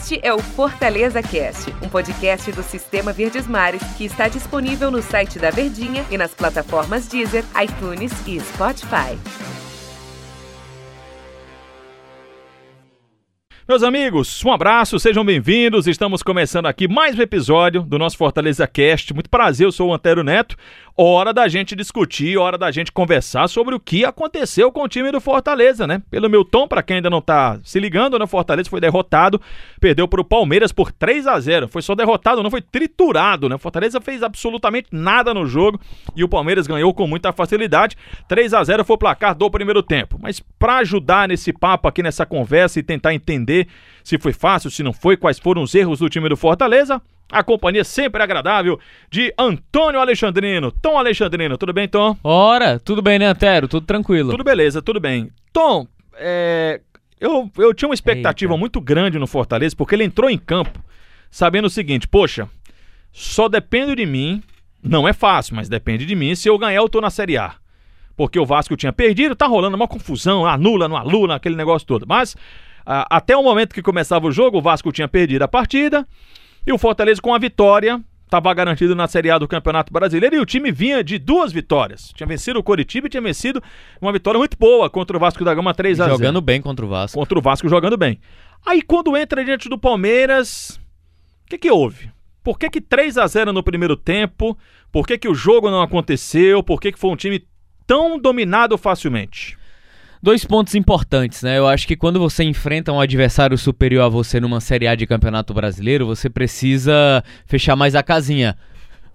Este é o Fortaleza Cast, um podcast do Sistema Verdes Mares que está disponível no site da Verdinha e nas plataformas Deezer, iTunes e Spotify. Meus amigos, um abraço, sejam bem-vindos. Estamos começando aqui mais um episódio do nosso Fortaleza Cast. Muito prazer, eu sou o Antero Neto. Hora da gente discutir, hora da gente conversar sobre o que aconteceu com o time do Fortaleza, né? Pelo meu tom, para quem ainda não tá se ligando, né? O Fortaleza foi derrotado, perdeu para o Palmeiras por 3 a 0 Foi só derrotado, não foi triturado, né? O Fortaleza fez absolutamente nada no jogo e o Palmeiras ganhou com muita facilidade. 3 a 0 foi o placar do primeiro tempo. Mas para ajudar nesse papo aqui, nessa conversa e tentar entender se foi fácil, se não foi, quais foram os erros do time do Fortaleza, a companhia sempre agradável de Antônio Alexandrino. Tom Alexandrino, tudo bem, Tom? Ora, tudo bem, né, Antero? Tudo tranquilo. Tudo beleza, tudo bem. Tom, é, eu, eu tinha uma expectativa Eita. muito grande no Fortaleza, porque ele entrou em campo sabendo o seguinte: poxa, só depende de mim, não é fácil, mas depende de mim. Se eu ganhar, eu tô na Série A. Porque o Vasco tinha perdido, tá rolando uma confusão, anula, não anula, aquele negócio todo. Mas até o momento que começava o jogo, o Vasco tinha perdido a partida. E o Fortaleza com a vitória estava garantido na Série A do Campeonato Brasileiro e o time vinha de duas vitórias. Tinha vencido o Coritiba e tinha vencido uma vitória muito boa contra o Vasco da Gama 3 a 0. Jogando bem contra o Vasco. Contra o Vasco jogando bem. Aí quando entra diante do Palmeiras, o que que houve? Por que que 3 a 0 no primeiro tempo? Por que que o jogo não aconteceu? Por que que foi um time tão dominado facilmente? Dois pontos importantes, né? Eu acho que quando você enfrenta um adversário superior a você numa Série A de Campeonato Brasileiro, você precisa fechar mais a casinha.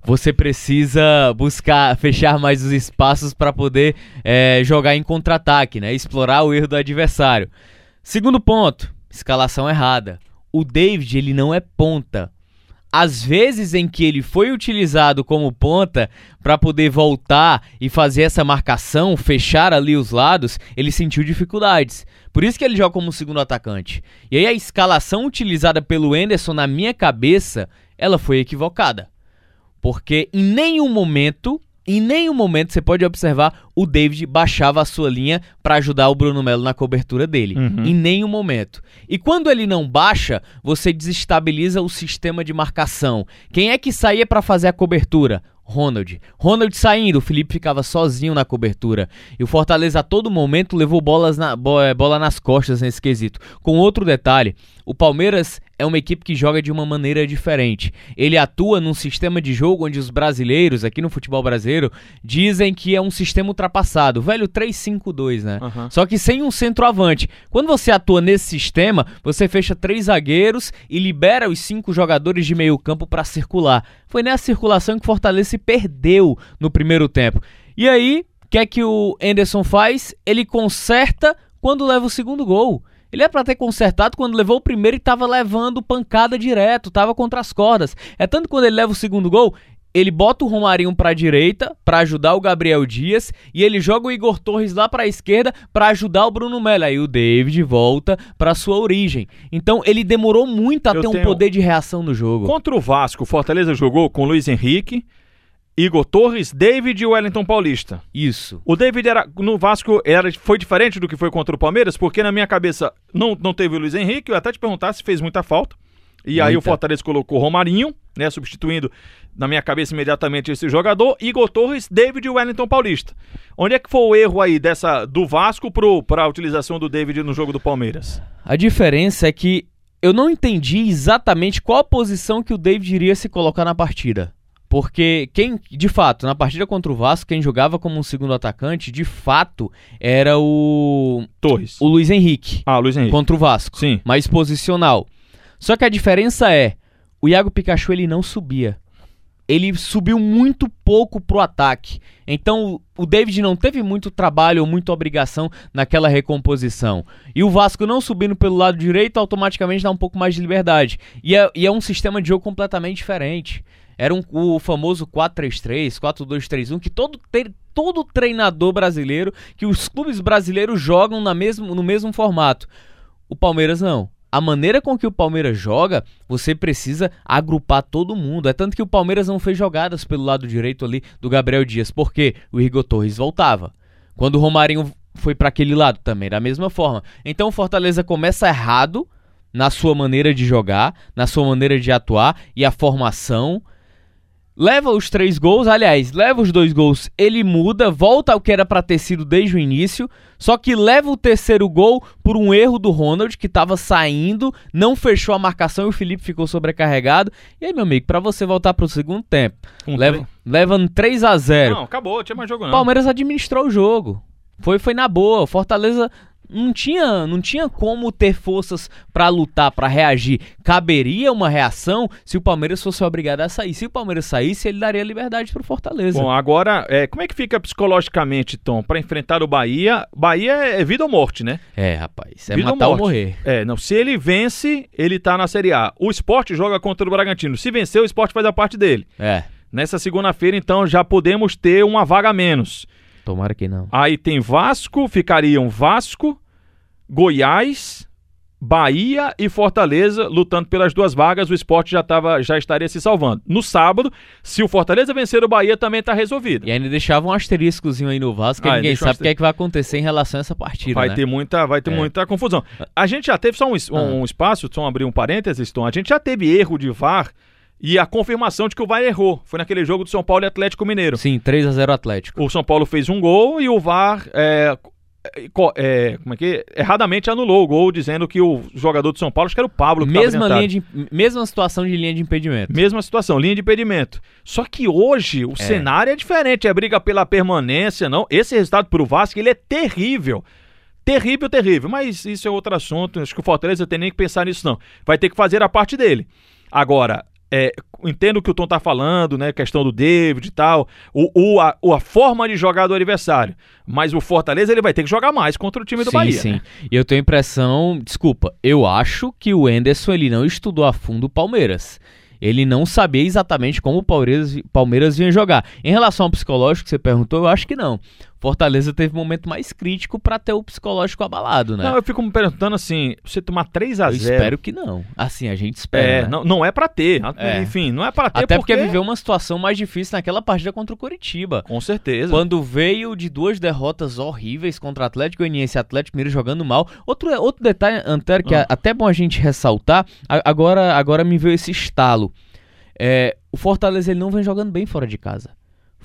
Você precisa buscar fechar mais os espaços para poder é, jogar em contra-ataque, né? Explorar o erro do adversário. Segundo ponto, escalação errada. O David ele não é ponta as vezes em que ele foi utilizado como ponta para poder voltar e fazer essa marcação, fechar ali os lados, ele sentiu dificuldades. Por isso que ele joga como segundo atacante. E aí a escalação utilizada pelo Enderson na minha cabeça, ela foi equivocada. Porque em nenhum momento em nenhum momento você pode observar o David baixava a sua linha para ajudar o Bruno Melo na cobertura dele. Uhum. Em nenhum momento. E quando ele não baixa, você desestabiliza o sistema de marcação. Quem é que saía para fazer a cobertura? Ronald. Ronald saindo, o Felipe ficava sozinho na cobertura. E o Fortaleza a todo momento levou bolas na, é, bola nas costas nesse quesito. Com outro detalhe, o Palmeiras é uma equipe que joga de uma maneira diferente. Ele atua num sistema de jogo onde os brasileiros, aqui no futebol brasileiro, dizem que é um sistema ultrapassado. Velho 3-5-2, né? Uhum. Só que sem um centroavante. Quando você atua nesse sistema, você fecha três zagueiros e libera os cinco jogadores de meio campo para circular. Foi nessa circulação que o Fortaleza perdeu no primeiro tempo. E aí, o que é que o Anderson faz? Ele conserta quando leva o segundo gol. Ele é para ter consertado quando levou o primeiro e estava levando pancada direto, estava contra as cordas. É tanto quando ele leva o segundo gol, ele bota o Romarinho para a direita para ajudar o Gabriel Dias e ele joga o Igor Torres lá para a esquerda para ajudar o Bruno Melo. Aí o David volta para sua origem. Então ele demorou muito a Eu ter um poder de reação no jogo. Contra o Vasco, o Fortaleza jogou com Luiz Henrique, Igor Torres, David e Wellington Paulista. Isso. O David era no Vasco era, foi diferente do que foi contra o Palmeiras, porque na minha cabeça não, não teve o Luiz Henrique, eu até te perguntar se fez muita falta. E muita. aí o Fortaleza colocou Romarinho, né, substituindo na minha cabeça imediatamente esse jogador, Igor Torres, David e Wellington Paulista. Onde é que foi o erro aí dessa do Vasco para a utilização do David no jogo do Palmeiras? A diferença é que eu não entendi exatamente qual a posição que o David iria se colocar na partida. Porque quem, de fato, na partida contra o Vasco, quem jogava como um segundo atacante, de fato, era o Torres. O Luiz Henrique. Ah, Luiz Henrique. Contra o Vasco. Sim. Mais posicional. Só que a diferença é, o Iago Pikachu ele não subia. Ele subiu muito pouco pro ataque. Então o David não teve muito trabalho ou muita obrigação naquela recomposição. E o Vasco não subindo pelo lado direito automaticamente dá um pouco mais de liberdade. E é, e é um sistema de jogo completamente diferente. Era um, o famoso 4-3-3, 4-2-3-1, que todo, todo treinador brasileiro, que os clubes brasileiros jogam na mesmo, no mesmo formato. O Palmeiras não. A maneira com que o Palmeiras joga, você precisa agrupar todo mundo. É tanto que o Palmeiras não fez jogadas pelo lado direito ali do Gabriel Dias, porque o Igor Torres voltava. Quando o Romarinho foi para aquele lado também, da mesma forma. Então o Fortaleza começa errado na sua maneira de jogar, na sua maneira de atuar e a formação. Leva os três gols, aliás, leva os dois gols, ele muda, volta ao que era para ter sido desde o início, só que leva o terceiro gol por um erro do Ronald, que estava saindo, não fechou a marcação e o Felipe ficou sobrecarregado. E aí, meu amigo, para você voltar pro segundo tempo, Um leva, tre- levando 3 a 0 Não, acabou, tinha mais jogo não. Palmeiras administrou o jogo. Foi, foi na boa. O Fortaleza não tinha, não tinha como ter forças pra lutar, pra reagir. Caberia uma reação se o Palmeiras fosse obrigado a sair. Se o Palmeiras saísse, ele daria liberdade pro Fortaleza. Bom, agora, é, como é que fica psicologicamente, Tom, pra enfrentar o Bahia? Bahia é vida ou morte, né? é, rapaz, é Vida ou matar ou morte? morrer. É, não, se ele vence, ele tá na Série A. O Sport joga contra o Bragantino. Se vencer, o Sport faz a parte dele. É, Nessa segunda-feira, então, já podemos ter uma vaga a menos. Tomara que não. Aí tem Vasco, ficariam Vasco, Goiás, Bahia e Fortaleza lutando pelas duas vagas. O esporte já, tava, já estaria se salvando. No sábado, se o Fortaleza vencer o Bahia, também está resolvido. E ainda deixava um asteriscozinho aí no Vasco, que Ah, ninguém um sabe o que é que vai acontecer em relação a essa partida, Vai né? ter muita, vai ter É. muita confusão. A gente já teve só um, um Ah. espaço, só abrir um parênteses, Tom. A gente já teve erro de VAR e a confirmação de que o VAR errou. Foi naquele jogo do São Paulo e Atlético Mineiro. Sim, 3 a 0 Atlético. O São Paulo fez um gol e o VAR é, é, é, como é que é? erradamente anulou o gol, dizendo que o jogador do São Paulo, acho que era o Pablo que Mesma, linha de, mesma situação de linha de impedimento. Mesma situação, linha de impedimento. Só que hoje o cenário é diferente, é briga pela permanência, não. Esse resultado pro Vasco, ele é terrível. Terrível, terrível. Mas isso é outro assunto. Acho que o Fortaleza tem nem que pensar nisso, não. Vai ter que fazer a parte dele. Agora, é, entendo o que o Tom tá falando, né? Questão do David e tal. O, o- a, a forma de jogar do adversário. Mas o Fortaleza ele vai ter que jogar mais contra o time do sim, Bahia. sim. né? E eu tenho a impressão, desculpa, eu acho que o Enderson ele não estudou a fundo o Palmeiras. Ele não sabia exatamente como o Palmeiras, Palmeiras vinha jogar. Em relação ao psicológico que você perguntou, eu acho que não. Fortaleza teve um momento mais crítico pra ter o psicológico abalado, né? Não, eu fico me perguntando assim, você tomar 3 a eu 0 espero que não. Assim, a gente espera. É, né? não, não é pra ter. É. Enfim, não é pra ter Até porque... viveu uma situação mais difícil naquela partida contra o Curitiba. Com certeza. Quando veio de duas derrotas horríveis contra Atlético Goianiense e Atlético Mineiro jogando mal. Outro, outro detalhe, Antero, que Ah. é até bom a gente ressaltar, agora, agora me veio esse estalo. É, o Fortaleza ele não vem jogando bem fora de casa.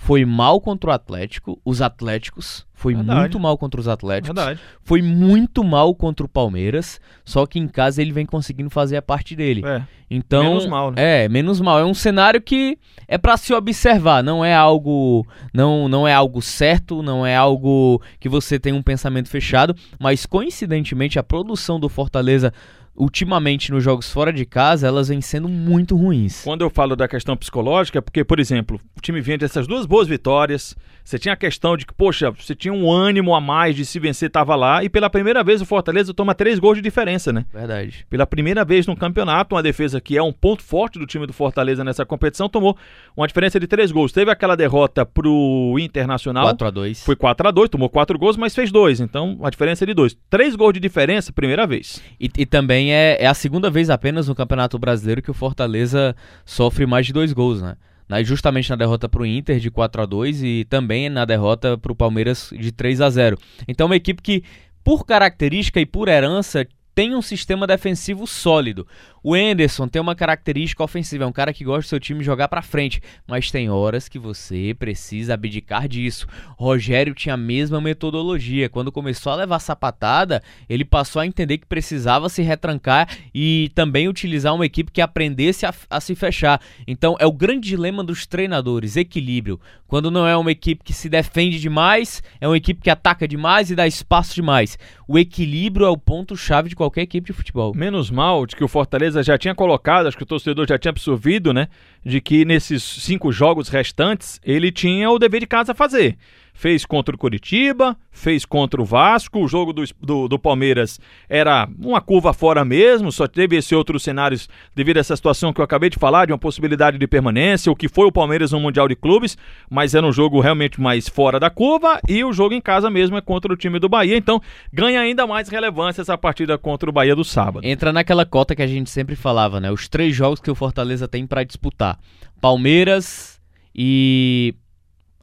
Foi mal contra o Atlético, os Atléticos. Foi Verdade. muito mal contra os Atléticos. Verdade. Foi muito mal contra o Palmeiras. Só que em casa ele vem conseguindo fazer a parte dele. É. Então, Menos mal, né? É, menos mal. É um cenário que é pra se observar, não é algo não, não é algo certo, não é algo que você tem um pensamento fechado, mas coincidentemente a produção do Fortaleza ultimamente nos jogos fora de casa, elas vêm sendo muito ruins. Quando eu falo da questão psicológica, é porque, por exemplo, o time vinha dessas duas boas vitórias. Você tinha a questão de que, poxa, você tinha um ânimo a mais de se vencer, tava lá. E pela primeira vez o Fortaleza toma três gols de diferença, né? Verdade. Pela primeira vez no campeonato, uma defesa que é um ponto forte do time do Fortaleza nessa competição, tomou uma diferença de três gols. Teve aquela derrota pro Internacional. 4 a 2. Foi 4 a 2 tomou quatro gols, mas fez dois. Então, a diferença de dois. Três gols de diferença, primeira vez. E, e também é, é a segunda vez apenas no Campeonato Brasileiro que o Fortaleza sofre mais de dois gols, né? Na- justamente na derrota pro Inter de 4 a 2 e também na derrota pro Palmeiras de 3 a 0 Então, uma equipe que, por característica e por herança, tem um sistema defensivo sólido. O Enderson tem uma característica ofensiva, é um cara que gosta do seu time jogar pra frente, mas tem horas que você precisa abdicar disso. Rogério tinha a mesma metodologia. Quando começou a levar sapatada, ele passou a entender que precisava se retrancar e também utilizar uma equipe que aprendesse a, a se fechar. Então é o grande dilema dos treinadores, equilíbrio. Quando não é uma equipe que se defende demais, é uma equipe que ataca demais e dá espaço demais. O equilíbrio é o ponto-chave de qualquer equipe de futebol. Menos mal de que o Fortaleza já tinha colocado, acho que o torcedor já tinha absorvido, né? De que nesses cinco jogos restantes ele tinha o dever de casa a fazer. Fez contra o Curitiba, fez contra o Vasco. O jogo do, do, do Palmeiras era uma curva fora mesmo, só teve esse outro cenário devido a essa situação que eu acabei de falar, de uma possibilidade de permanência, o que foi o Palmeiras no Mundial de Clubes, mas era um jogo realmente mais fora da curva. E o jogo em casa mesmo é contra o time do Bahia, então ganha ainda mais relevância essa partida contra o Bahia do sábado. Entra naquela cota que a gente sempre falava, né? Os três jogos que o Fortaleza tem pra disputar: Palmeiras e.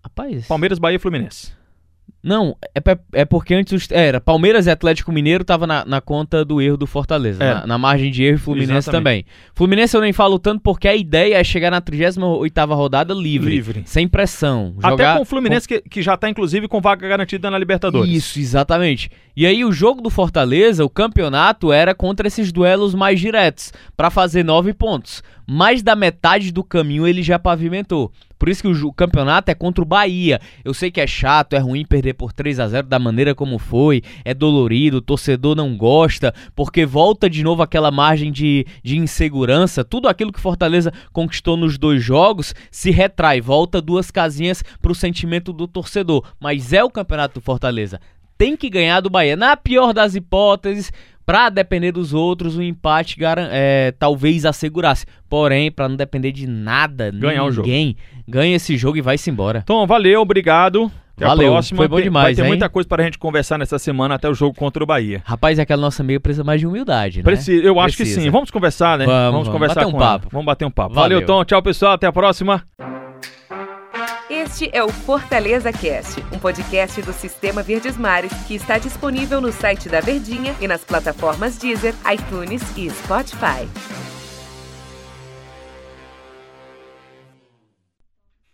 Rapaz. Palmeiras, Bahia e Fluminense. Não, é, é porque antes os- era Palmeiras e Atlético Mineiro tava na, na conta do erro do Fortaleza, É. na, na margem de erro e Fluminense Exatamente. também. Fluminense eu nem falo tanto porque a ideia é chegar na 38ª rodada livre, Livre. sem pressão, Até jogar com o Fluminense, que, que já tá, inclusive, com vaga garantida na Libertadores. Isso, exatamente. E aí o jogo do Fortaleza, o campeonato era contra esses duelos mais diretos, pra fazer nove pontos. Mais da metade do caminho ele já pavimentou. Por isso que o, o campeonato é contra o Bahia. Eu sei que é chato, é ruim perder por 3 a 0 da maneira como foi, é dolorido, o torcedor não gosta, porque volta de novo aquela margem de, de insegurança. Tudo aquilo que Fortaleza conquistou nos dois jogos se retrai, volta duas casinhas pro sentimento do torcedor. Mas é o campeonato do Fortaleza tem que ganhar do Bahia. Na pior das hipóteses, pra depender dos outros, o empate é, talvez assegurasse. Porém, pra não depender de nada, Ganhar o jogo. ninguém, ganha esse jogo e vai-se embora. Então, valeu, obrigado. Até Valeu, a próxima. foi bom demais, Vai ter hein? muita coisa pra gente conversar nessa semana até o jogo contra o Bahia. Rapaz, aquela nossa amiga precisa mais de humildade, né? Preci- Eu acho que Precisa. sim. Vamos conversar, né? Vamos, vamos. conversar Bater um com ela. papo. Vamos bater um papo. Valeu. Valeu, Tom. Tchau, pessoal. Até a próxima. Este é o Fortaleza Cast, um podcast do Sistema Verdes Mares que está disponível no site da Verdinha e nas plataformas Deezer, iTunes e Spotify.